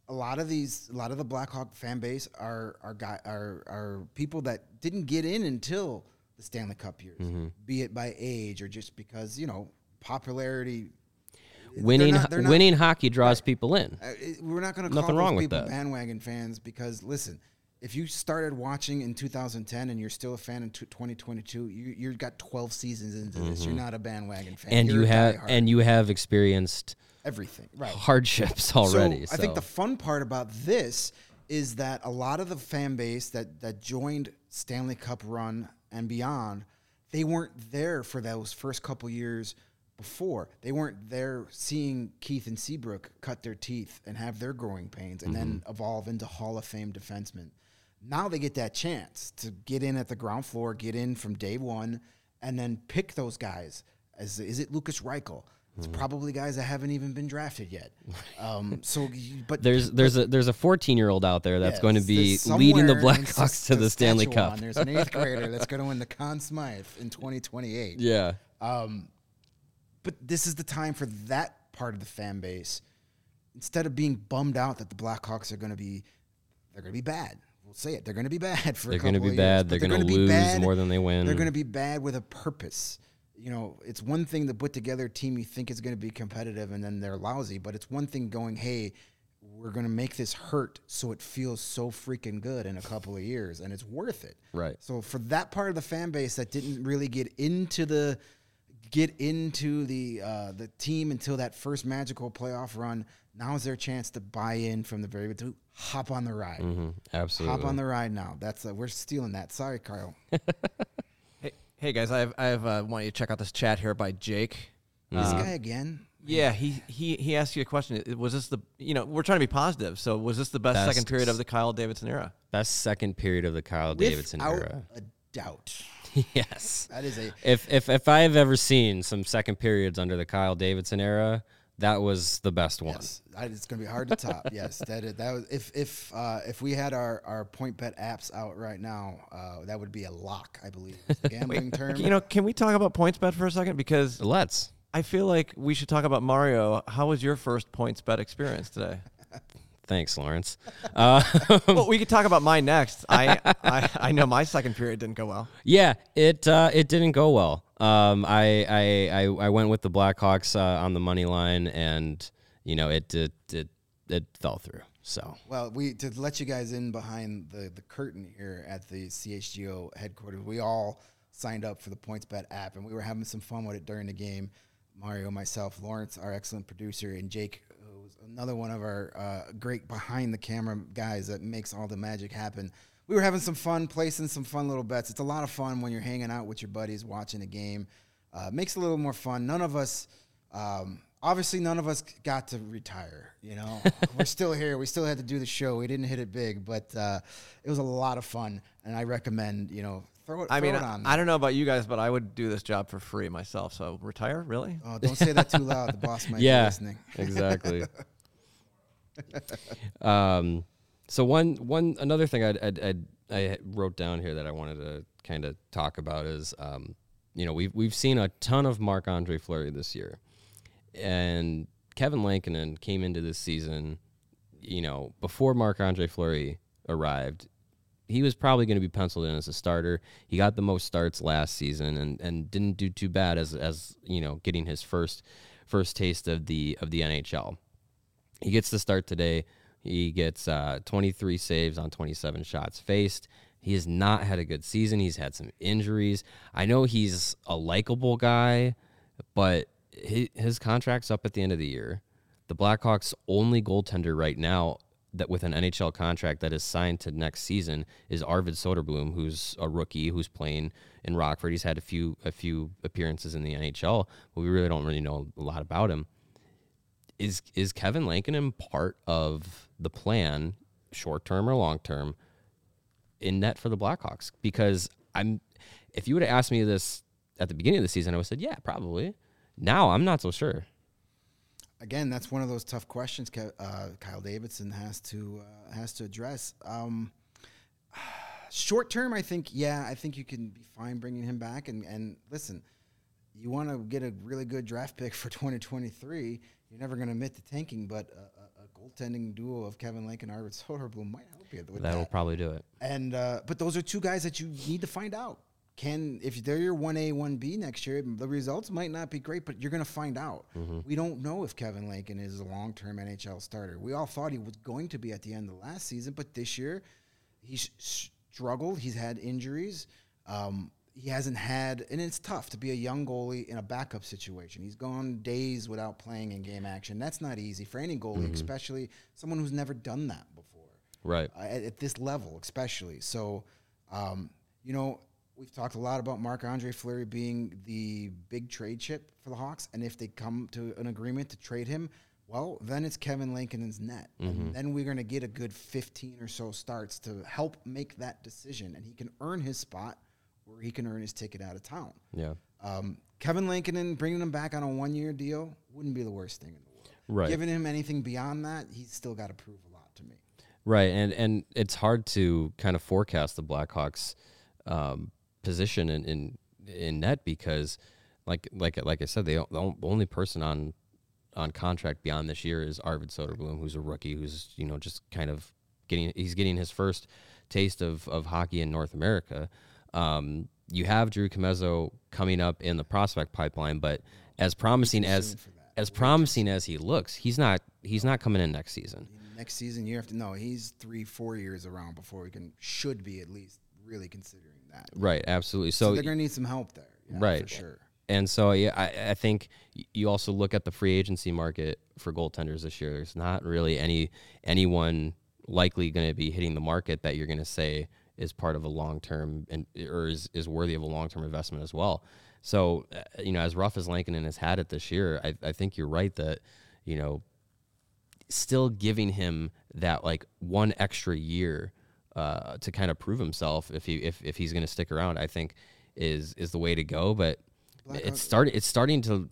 a lot of these, a lot of the Blackhawk fan base are are guy are are people that didn't get in until the Stanley Cup years, Mm-hmm. be it by age or just because you know popularity. They're winning not- they're not- winning hockey draws people in. uh, we're not going to Nothing call wrong with people that. bandwagon fans because listen, if you started watching in 2010 and you're still a fan in 2022, you you got 12 seasons into this. You're not a bandwagon fan, Mm-hmm. and You're you have and you have experienced everything right. hardships already. So I think the fun part about this is that a lot of the fan base that that joined Stanley Cup run and beyond, they weren't there for those first couple years before. They weren't there seeing Keith and Seabrook cut their teeth and have their growing pains and then mm-hmm. evolve into Hall of Fame defensemen. Now they get that chance to get in at the ground floor, get in from day one, and then pick those guys. As is it Lukas Reichel? It's mm-hmm. probably guys that haven't even been drafted yet. [laughs] Um, so, but there's there's a there's a 14 year old out there that's Yes, going to be leading the Blackhawks to the Stanley Cup. There's an eighth [laughs] grader that's going to win the Conn Smythe in 2028. Yeah, um, But this is the time for that part of the fan base. Instead of being bummed out that the Blackhawks are going to be, they're going to be bad. We'll say it. They're going to be bad for. They're gonna be of bad. Years, but They're gonna gonna lose bad- more than they win. They're going to be bad with a purpose. You know, it's one thing to put together a team you think is going to be competitive and then they're lousy, but it's one thing going, hey, we're going to make this hurt so it feels so freaking good in a couple of years and it's worth it. Right. So for that part of the fan base that didn't really get into the get into the uh, the team until that first magical playoff run, now is their chance to buy in from the very to hop on the ride. Mm-hmm. absolutely. Hop on the ride now. That's uh, we're stealing that. Sorry, Carl. [laughs] Hey, hey guys, I have I have uh, want you to check out this chat here by Jake. this Uh, guy again. Yeah, he he he asked you a question. Was this the you know we're trying to be positive? So was this the best, second period of the Kyle Davidson era? Best second period of the Kyle Davidson Without era. a doubt. [laughs] yes. That is a If if if I have ever seen some second periods under the Kyle Davidson era, that was the best one. Yes, I- it's going to be hard to top. [laughs] yes, that is, that was if if uh, if we had our our point bet apps out right now, uh, that would be a lock. I believe is the [laughs] gambling term. You know, can we talk about PointsBet for a second? Because Let's. I feel like we should talk about Mario. How was your first PointsBet experience today? Thanks, Lawrence. Uh, [laughs] well, we could talk about mine next. I, I I know my second period didn't go well. Yeah, it uh, it didn't go well. Um, I, I I I went with the Blackhawks uh, on the money line, and you know it it it, it fell through. So Well, we to let you guys in behind the, the curtain here at the CHGO headquarters. We all signed up for the PointsBet app, and we were having some fun with it during the game. Mario, myself, Lawrence, our excellent producer, and Jake, who's another one of our uh, great behind the camera guys that makes all the magic happen. We were having some fun, placing some fun little bets. It's a lot of fun when you're hanging out with your buddies, watching a game. Uh, makes a little more fun. None of us. Um, obviously none of us got to retire you know [laughs] we're still here we still had to do the show we didn't hit it big but uh, it was a lot of fun and i recommend you know throw it, I throw mean, it on I don't know about you guys, but I would do this job for free myself. So retire, really? oh, don't say that too loud the boss might be [laughs] yeah, listening [laughs] exactly. Um, so one one another thing I'd, I'd, I'd, I wrote down here that I wanted to kind of talk about is um, you know we've we've seen a ton of Marc Andre Fleury this year, and Kevin Lankinen came into this season you know, before Marc Andre Fleury arrived, he was probably going to be penciled in as a starter. He got the most starts last season and, and didn't do too bad as as you know getting his first first taste of the of the NHL. He gets the start today. He gets uh, 23 saves on 27 shots faced. He has not had a good season. He's had some injuries. I know he's a likable guy, but his, contract's up at the end of the year. The Blackhawks' only goaltender right now that with an NHL contract that is signed to next season is Arvid Soderblom, who's a rookie who's playing in Rockford. He's had a few a few appearances in the NHL, but we really don't really know a lot about him. Is is Kevin Lankinen part of the plan, short term or long term, in net for the Blackhawks? Because I'm, if you would have asked me this at the beginning of the season, I would have said, yeah, probably. Now I'm not so sure. Again, that's one of those tough questions uh, Kyle Davidson has to uh, has to address. Um, [sighs] short term, I think, yeah, I think you can be fine bringing him back. And, and listen, you want to get a really good draft pick for [laughs] 2023. You're never going to admit to tanking, but a, a, goaltending duo of Kevin Lake and Arvid [laughs] Soderblom might help you with that. Probably do it. And uh, but those are two guys that you need to find out can if they're your 1A, 1B next year, the results might not be great, but you're going to find out. Mm-hmm. We don't know if Kevin Lankinen is a long term NHL starter. We all thought he was going to be at the end of last season, but this year he's struggled. He's had injuries. Um, he hasn't had, and it's tough to be a young goalie in a backup situation. He's gone days without playing in game action. That's not easy for any goalie, mm-hmm. especially someone who's never done that before. Right. Uh, at, at, this level, especially. So, um, you know, We've talked a lot about Marc Andre Fleury being the big trade chip for the Hawks, and if they come to an agreement to trade him, well, then it's Kevin Lankinen's net, mm-hmm. and then we're going to get a good 15 or so starts to help make that decision, and he can earn his spot, or he can earn his ticket out of town. Yeah. Um, Kevin Lankinen bringing him back on a one-year deal wouldn't be the worst thing in the world. Right. Giving him anything beyond that, he's still got to prove a lot to me. Right, and and it's hard to kind of forecast the Blackhawks. Um, position in, in in net because like like like I said, they, the only person on on contract beyond this year is Arvid Soderblom, who's a rookie, who's you know just kind of getting he's getting his first taste of of hockey in North America. Um, you have Drew Commesso coming up in the prospect pipeline, but as promising as as promising as he looks, he's not he's not coming in next season. Next season, you have to know he's three four years around before he can should be at least really considering that. Right, absolutely. So, so they're going to need some help there. Yeah, right, for sure. And so, yeah, I, I think you also look at the free agency market for goaltenders this year. There's not really any anyone likely going to be hitting the market that you're going to say is part of a long term and or is, is worthy of a long term investment as well. So, uh, you know, as rough as Lankinen has had it this year, I, I think you're right that, you know, still giving him that like one extra year uh, to kind of prove himself if he if, if he's going to stick around. I think is is the way to go. But Black it's starting it's starting to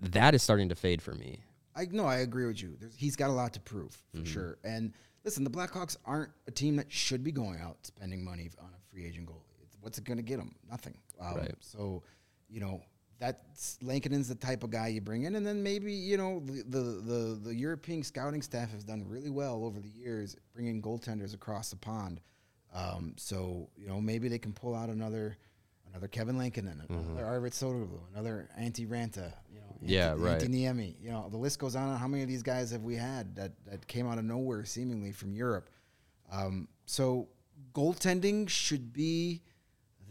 that is starting to fade for me. I no, I agree with you. There's, he's got a lot to prove for mm-hmm. sure. And listen, the Blackhawks aren't a team that should be going out spending money on a free agent goalie. It's, what's it going to get them? Nothing. Um, right. So, you know, that's Lankinen's the type of guy you bring in, and then maybe you know the, the the the, European scouting staff has done really well over the years bringing goaltenders across the pond. Um, so you know maybe they can pull out another another Kevin mm-hmm. another Arvid Soderblom, another Antti Raanta, you know, yeah, Antti, right, Antti Niemi. You know the list goes on. How many of these guys have we had that that came out of nowhere seemingly from Europe? Um, so goaltending should be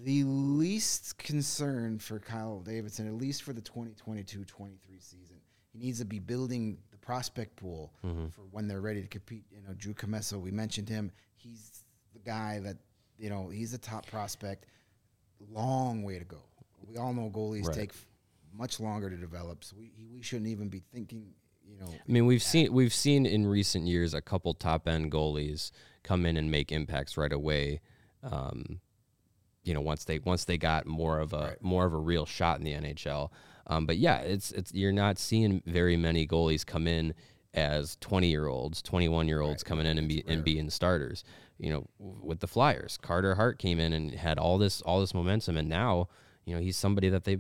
the least concern for Kyle Davidson, at least for the 2022 23 season. He needs to be building the prospect pool mm-hmm. for when they're ready to compete. You know, Drew Commesso, we mentioned him. He's the guy that, you know, he's a top prospect. Long way to go. We all know goalies right. take much longer to develop, so we, we shouldn't even be thinking. You know, I mean, we've that. seen we've seen in recent years a couple top end goalies come in and make impacts right away. Um, you know once they once they got more of a right. more of a real shot in the NHL. Um, but yeah, it's it's you're not seeing very many goalies come in as 20 year olds, 21 year olds right. coming in and be and being starters. You know, with the Flyers, Carter Hart came in and had all this all this momentum, and now you know he's somebody that they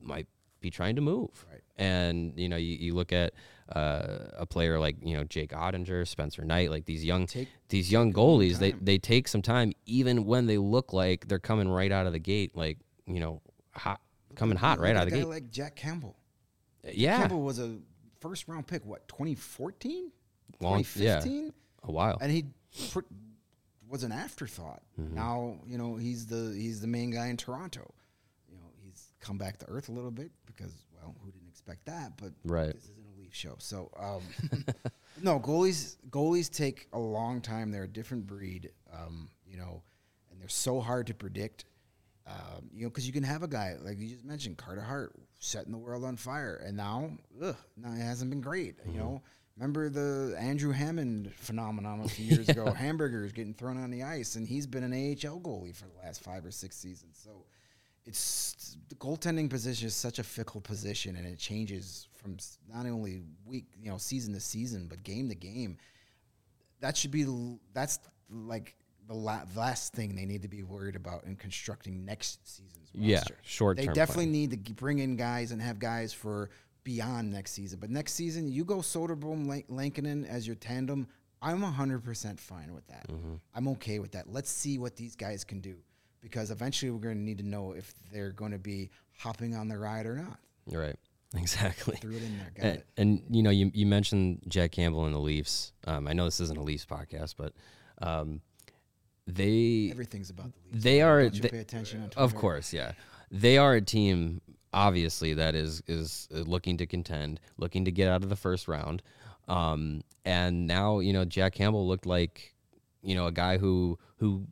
might be trying to move. Right. And you know, you, you look at uh, a player like you know Jake Oettinger, Spencer Knight, like these young Take- these young goalies, they they take some time, even when they look like they're coming right out of the gate, like you know hot coming hot right out of the gate. like Jack Campbell. yeah, Campbell was a first round pick. What 2014, Long- yeah. 2015, a while. and he was an afterthought. Mm-hmm. Now you know he's the he's the main guy in Toronto. You know he's come back to earth a little bit because well, who didn't expect that? But Right. this isn't a Leaf show, so um, [laughs] no goalies. Goalies take a long time. They're a different breed. Um, you know, and they're so hard to predict. Um, you know, because you can have a guy like you just mentioned, Carter Hart, setting the world on fire, and now, ugh, now it hasn't been great. You know, remember the Andrew Hammond phenomenon a few years [laughs] ago? Hamburgers getting thrown on the ice, and he's been an AHL goalie for the last five or six seasons. So, it's the goaltending position is such a fickle position, and it changes from not only week, you know, season to season, but game to game that should be that's like the la- last thing they need to be worried about in constructing next season's Yeah, roster. short-term They definitely plan. need to bring in guys and have guys for beyond next season. But next season, you go Soderblom, Lank- Lankinen as your tandem. I'm 100% fine with that. Mm-hmm. I'm okay with that. Let's see what these guys can do because eventually we're going to need to know if they're going to be hopping on the ride or not. right. [laughs] Exactly. Threw it in there. Got And, it. and you know, you you mentioned Jack Campbell and the Leafs. Um, I know this isn't a Leafs podcast, but um, they Everything's about the Leafs. they are they- pay attention on of course yeah they are a team obviously that is is uh, looking to contend looking to get out of the first round. Um, and now you know jack campbell looked like you know a guy who who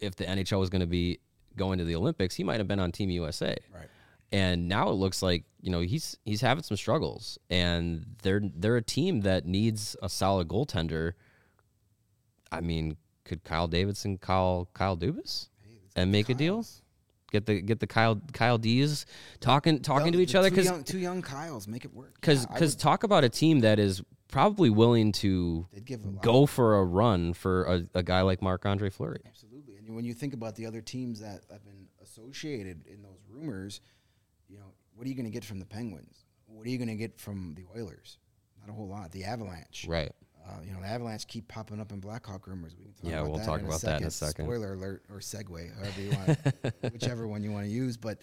if the nhl was going to be going to the olympics he might have been on team usa Right. and now it looks like you know he's he's having some struggles. And they're they're a team that needs a solid goaltender. I mean could kyle davidson call kyle dubas and make a deal get the get the kyle kyle d's talking talking No, to each other because young, two young Kyles make it work. because Yeah, talk about a team that is probably willing to go for a run for a, a guy like Marc Andre Fleury. absolutely. And when you think about the other teams that have been associated in those rumors, you know, what are you going to get from the Penguins? What are you going to get from the Oilers? Not a whole lot. The Avalanche, Right. Uh, you know, the Avalanche keep popping up in Blackhawk rumors. We can talk Yeah, about we'll that talk in about that in a second. Spoiler alert or segue, however you want, [laughs] whichever one you want to use. But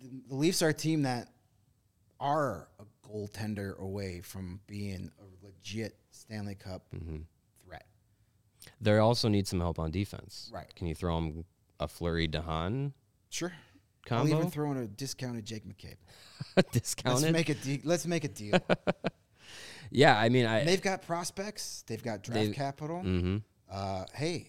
the, the Leafs are a team that are a goaltender away from being a legit Stanley Cup Mm-hmm. threat. They also need some help on defense. Right. Can you throw them a Fleury DeHaan Sure. Combo? I'll even throw in a discounted Jake McCabe. [laughs] Discounted. Let's make a de- let's make a deal. [laughs] yeah, I mean, I. They've got prospects. They've got draft They've- capital. hmm Uh, hey,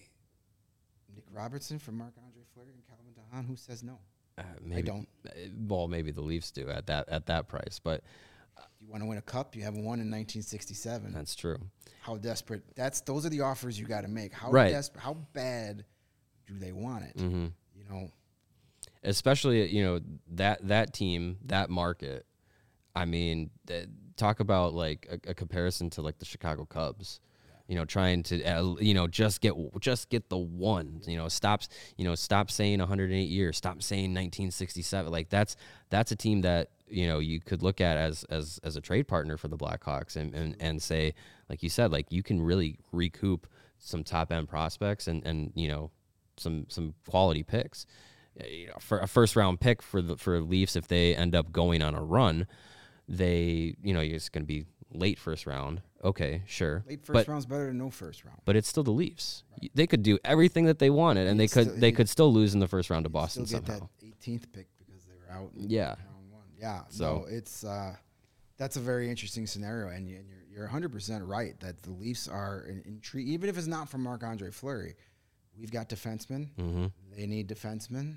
Nick Robertson from Marc Andre Fleury and Calvin DeHaan. Who says no? Uh, maybe, don't. uh, Well, maybe the Leafs do at that at that price, but You want to win a cup? You haven't won in 1967. that's true. how desperate? That's those are the offers you got to make. How Right. desperate? How bad do they want it? hmm You know, especially you know that that team that market i mean th- talk about like a, a comparison to like the chicago cubs you know trying to uh, you know just get just get the one you know stops you know stop saying 108 years stop saying 1967 like that's that's a team that you know you could look at as as as a trade partner for the blackhawks and and, and say like you said like you can really recoup some top end prospects and and you know some some quality picks. Uh, you know, for a first round pick for the for Leafs if they end up going on a run, they you know it's going to be late first round. Okay, sure, late first but round's better than no first round. but it's still the Leafs. They could do everything that they wanted, and they could still- they could still lose in the first round to Boston still get somehow. that 18th pick because they were out. In Yeah. round one. Yeah. So- So it's uh, that's a very interesting scenario, and, you, and you're you're 100 percent right that the Leafs are in, intrigued. Even if it's not from Marc Andre Fleury, we've got defensemen. hmm They need defensemen.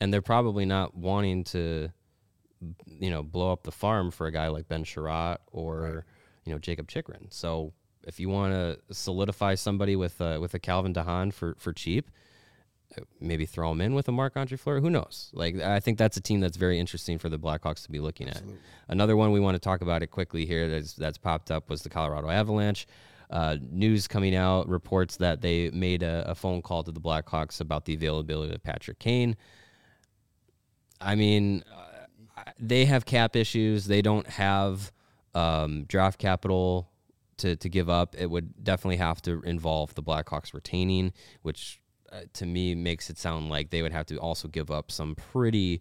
And they're probably not wanting to, you know, blow up the farm for a guy like Ben Chiarot or you know Jakob Chychrun. So if you want to solidify somebody with uh, with a Calvin DeHaan for for cheap, uh, maybe throw him in with a Marc Andre Fleury. Who knows? Like I think that's a team that's very interesting for the Blackhawks to be looking at. Another one we want to talk about it quickly here that's that's popped up was the Colorado Avalanche. Uh, news coming out reports that they made a, a phone call to the Blackhawks about the availability of Patrick Kane. I mean, they have cap issues. They don't have um, draft capital to to give up. It would definitely have to involve the Blackhawks retaining, which uh, to me makes it sound like they would have to also give up some pretty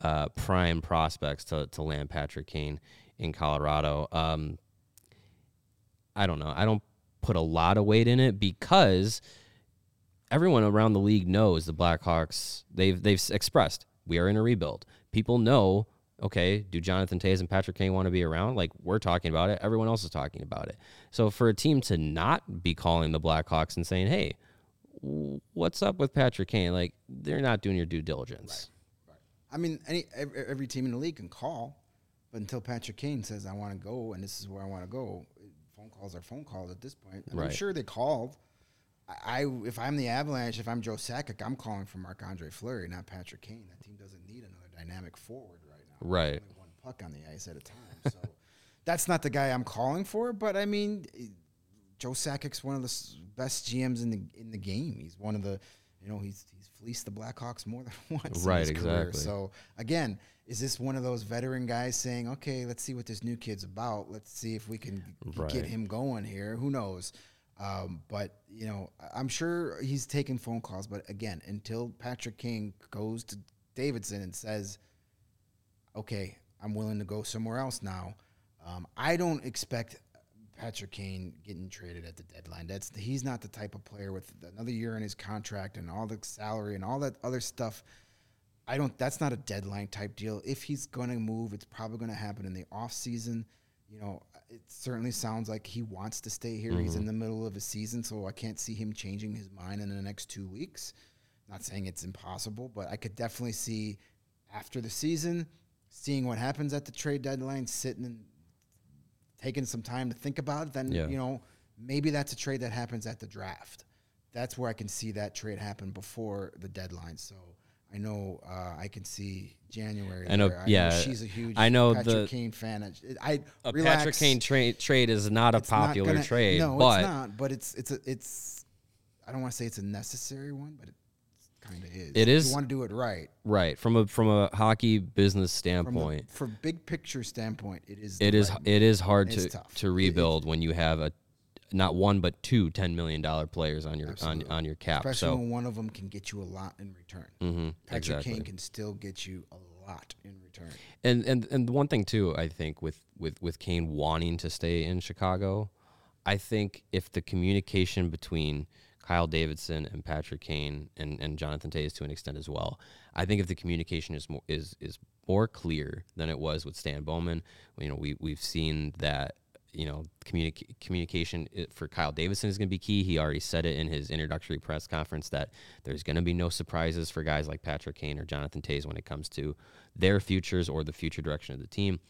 uh, prime prospects to to land Patrick Kane in Colorado. Um, I don't know. I don't put a lot of weight in it because everyone around the league knows the Blackhawks. They've they've expressed we are in a rebuild. People know. Okay, do Jonathan Toews and Patrick Kane want to be around? Like we're talking about it. Everyone else is talking about it. So for a team to not be calling the Blackhawks and saying, "Hey, what's up with Patrick Kane?" Like they're not doing your due diligence. Right. Right. I mean, any every, every team in the league can call, but until Patrick Kane says I want to go and this is where I want to go, phone calls are phone calls at this point. I'm Right. sure they called. I, I if I'm the Avalanche, if I'm Joe Sakic, I'm calling for Marc Andre Fleury, not Patrick Kane. That team doesn't need another dynamic forward right. Only one puck on the ice at a time. So [laughs] that's not the guy I'm calling for. But I mean, Joe Sakic's one of the best GMs in the in the game. He's one of the, you know, he's he's fleeced the Blackhawks more than [laughs] once. in Right, his career. exactly. So again, is this one of those veteran guys saying, "Okay, let's see what this new kid's about. Let's see if we can Right. get him going here." Who knows? Um, but you know, I'm sure he's taking phone calls. But again, until Patrick Kane goes to Davidson and says, "Okay, I'm willing to go somewhere else now," um, I don't expect Patrick Kane getting traded at the deadline. That's he's not the type of player with another year in his contract and all the salary and all that other stuff. I don't. That's not a deadline type deal. If he's going to move, it's probably going to happen in the off season. You know, it certainly sounds like he wants to stay here. He's in the middle of a season, so I can't see him changing his mind in the next two weeks. Not saying it's impossible, but I could definitely see after the season, seeing what happens at the trade deadline, sitting and taking some time to think about it. Then Yeah. you know maybe that's a trade that happens at the draft. That's where I can see that trade happen before the deadline. So I know uh, I can see January. I know- there. yeah, she's a huge. I know Patrick the- Kane fan. I, I A relax. Patrick Kane trade trade is not a It's not popular gonna- trade, No, but it's not. But it's it's a, it's. I don't want to say it's a necessary one, but it kind of is. It is. You want to do it right. right from a from a hockey business From standpoint. the, for big picture standpoint, it is. it is right it is hard It's to tough. to rebuild when you have a not one but two $10 million players on your on, Absolutely. on your cap. Especially so when one of them can get you a lot in return. Mhm, Patrick exactly. Kane can still get you a lot in return. And and and the one thing too, I think with with with Kane wanting to stay in Chicago, I think if the communication between Kyle Davidson and Patrick Kane and, and Jonathan Toews to an extent as well, I think if the communication is more is is more clear than it was with Stan Bowman, you know, we we've seen that you know communica- communication eh, for Kyle Davidson is going to be key. He already said it in his introductory press conference that there's going to be no surprises for guys like Patrick Kane or Jonathan Toews when it comes to their futures or the future direction of the team.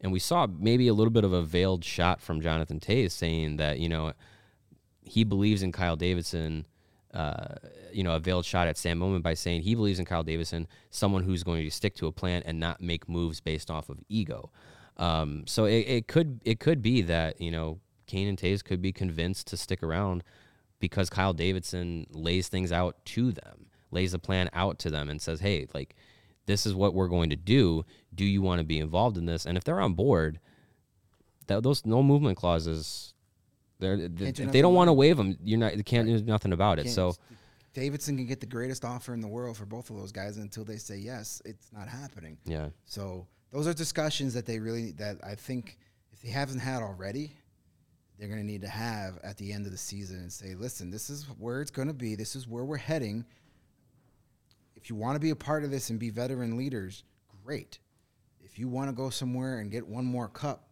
And we saw maybe a little bit of a veiled shot from Jonathan Toews saying that you know he believes in Kyle Davidson. Uh, you know, a veiled shot at Stan Bowman by saying he believes in Kyle Davidson, someone who's going to stick to a plan and not make moves based off of ego. Um, so it, it could it could be that you know Kane and Toews could be convinced to stick around because Kyle Davidson lays things out to them, lays a plan out to them, and says, "Hey, like this is what we're going to do. Do you want to be involved in this?" And if they're on board, that those no movement clauses, they're, they, if they don't want to waive them, you're not. You can't do nothing about it. So Davidson can get the greatest offer in the world for both of those guys until they say yes. It's not happening. yeah, So those are discussions that they really that I think if they haven't had already, they're going to need to have at the end of the season and say, listen, this is where it's going to be. This is where we're heading. If you want to be a part of this and be veteran leaders, great. If you want to go somewhere and get one more cup,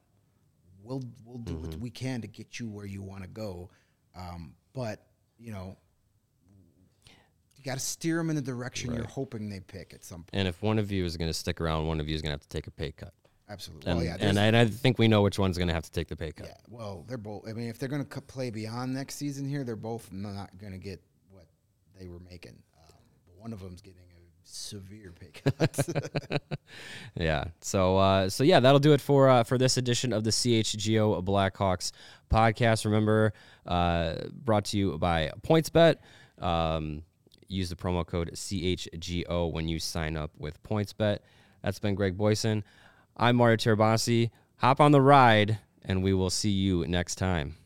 we'll we'll do what we can to get you where you want to go. Um, but you know, you got to steer them in the direction you're hoping they pick at some point. and if one of you is going to stick around, one of you is going to have to take a pay cut. Absolutely. And well, yeah, and, and I think we know which one's going to have to take the pay cut. Yeah, well, they're both. I mean, if they're going to play beyond next season here, they're both not going to get what they were making. Um, but one of them's getting severe pay cut. [laughs] [laughs] Yeah. So uh, so yeah, that'll do it for uh, for this edition of the CHGO Blackhawks podcast. Remember, uh, brought to you by PointsBet. Um, use the promo code CHGO when you sign up with PointsBet. That's been Greg Boysen. I'm Mario Tirabassi. hop on the ride, and we will see you next time.